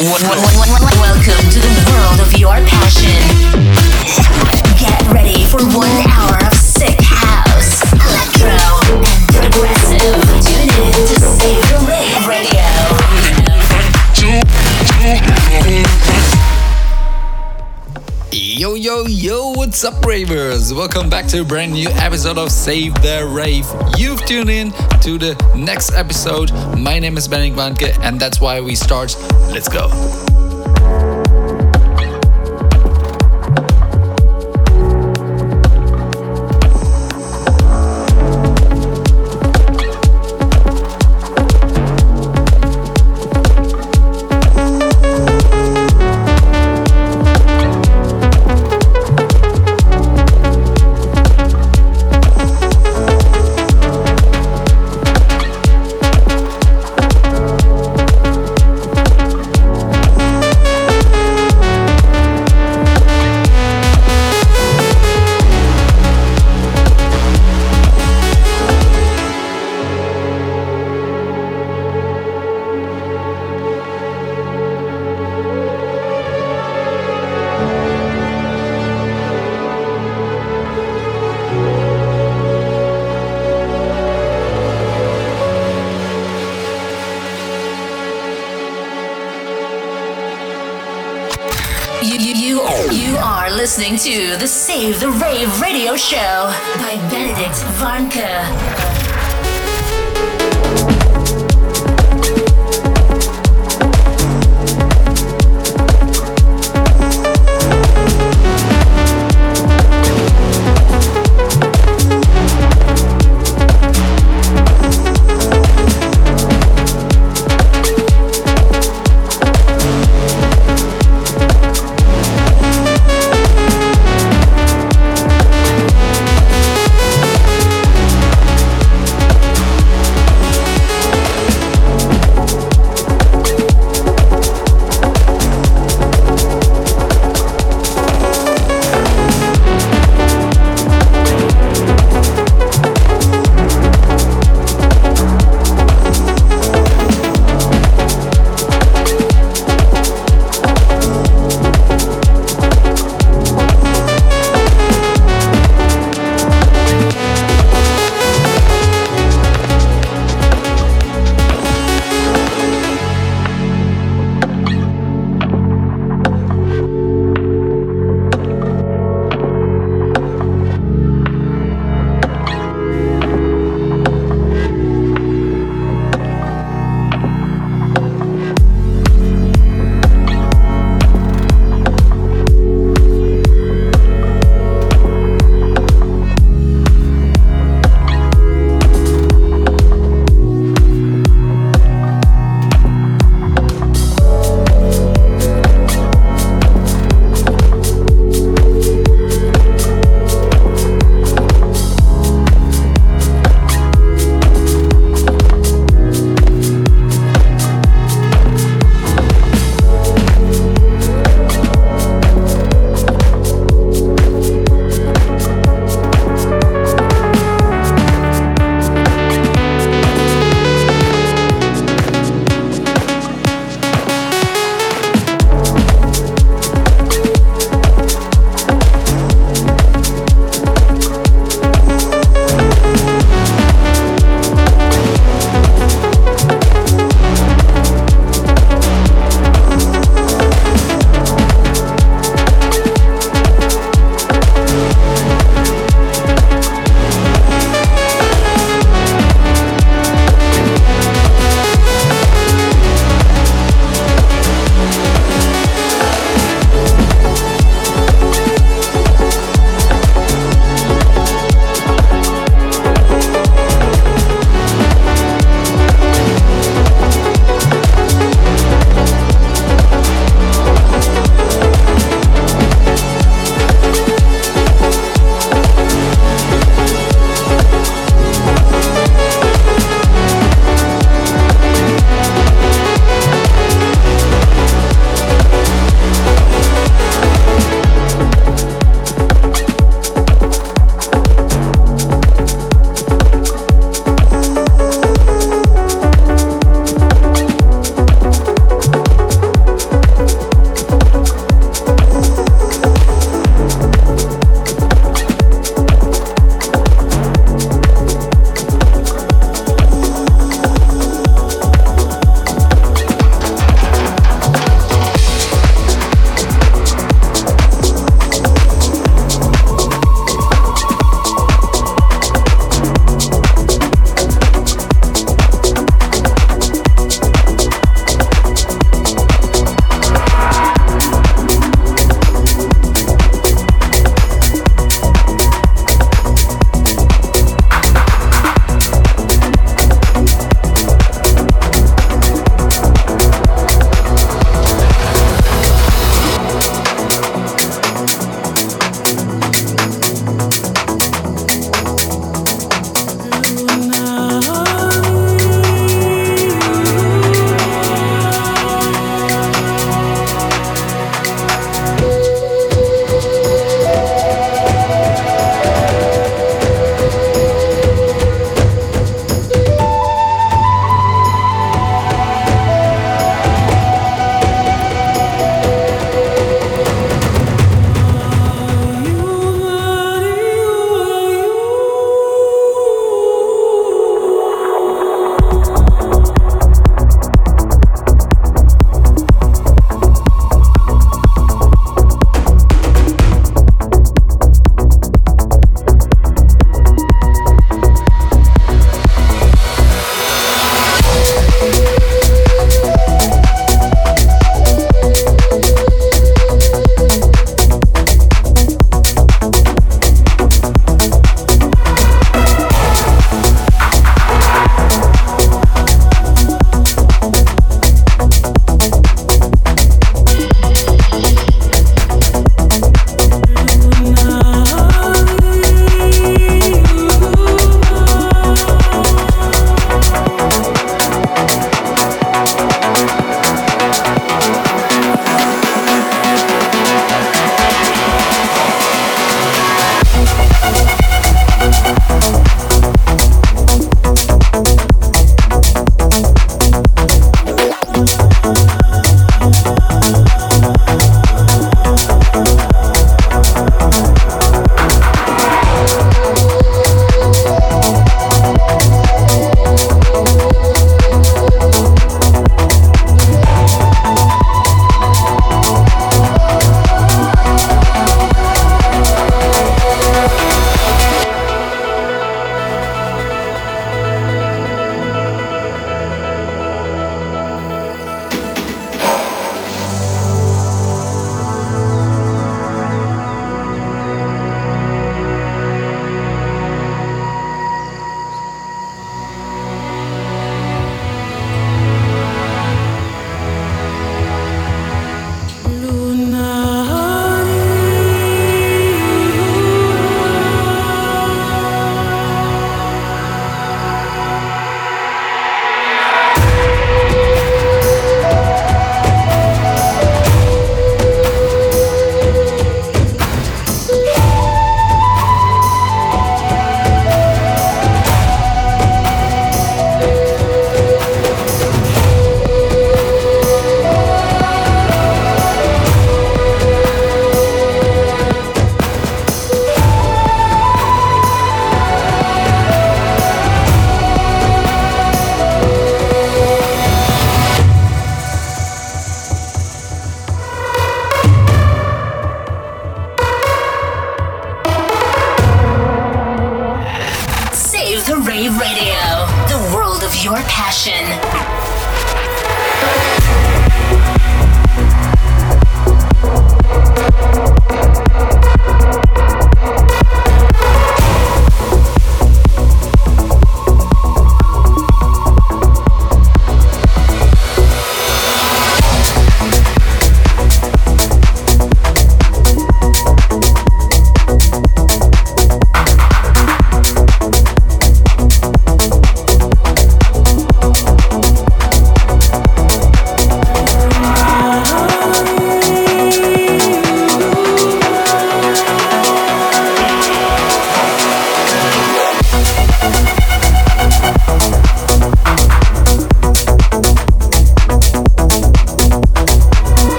Welcome to the world of your passion. Get ready for one hour of Yo, yo, yo, what's up, ravers? Welcome back to a brand new episode of Save the Rave. You've tuned in to the next episode. My name is Benning Banke, and that's why we start. Let's go.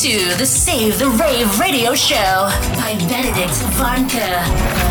To the Save the Rave radio show by Benedict Varnke.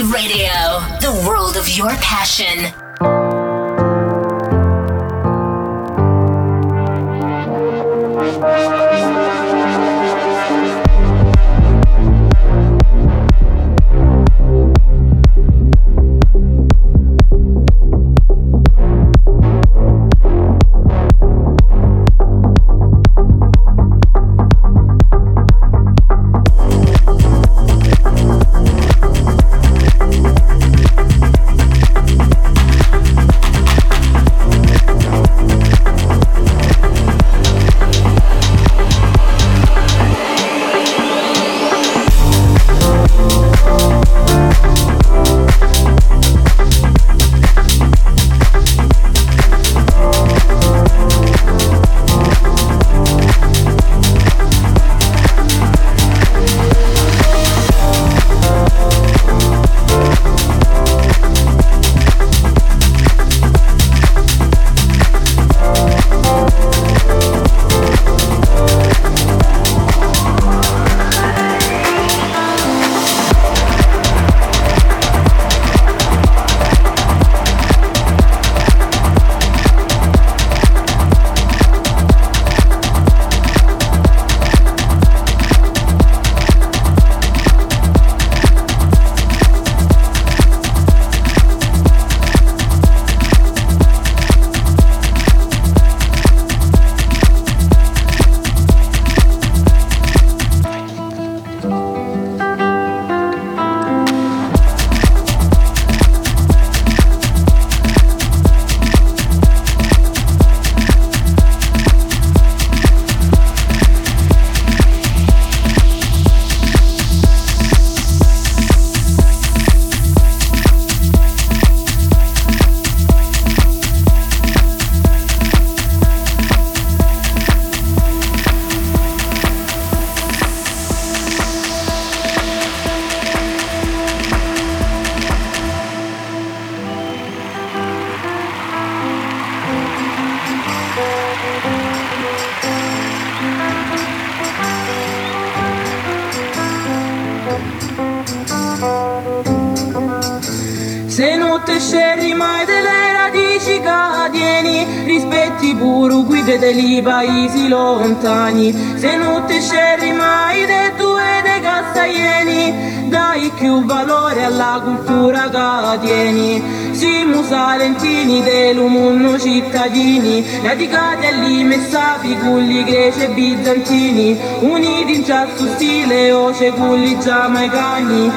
Radio, the world of your passion. Puro guide dei paesi lontani. Se non ti scegli mai de tue de castaglieni Dai più valore alla cultura che tieni. Siamo salentini dell'umunno cittadini Radicati agli messapi culli greci e bizantini Uniti in ciascuno stile o culli giamaicani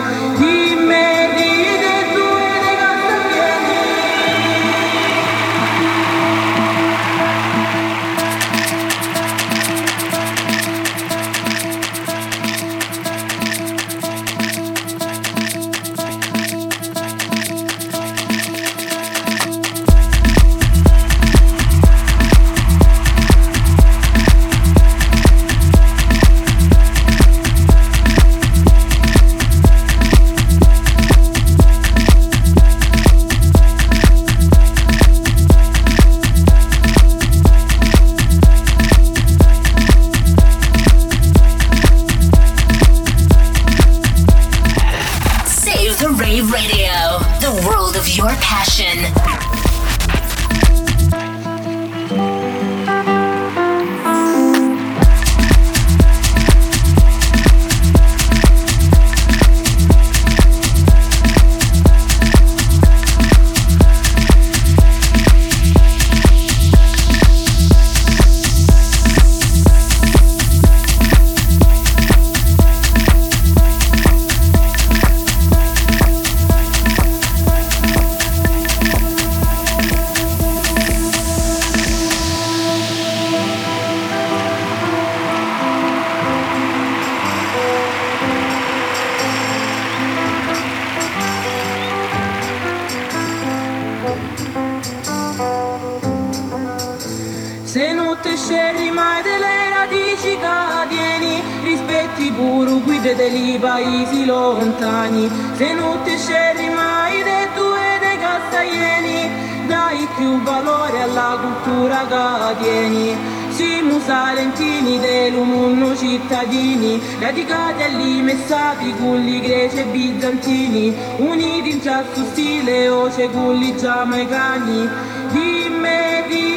guru, guide dei paesi lontani, se non ti scegli mai dei tuoi dei castaglieni, dai più valore alla cultura che tieni. Siamo salentini dell'umunno cittadini, radicati all'imessati culli greci e bizantini, uniti in già stile o cegulli giamaicani. Dimmi, dimmi.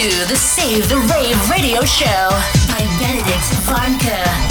To the Save the Rave radio show by Benedict Varnke.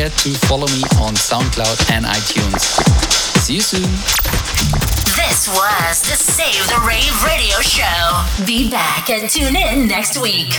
Forget to follow me on SoundCloud and iTunes. See you soon. This was the Save the Rave radio show. Be back and tune in next week.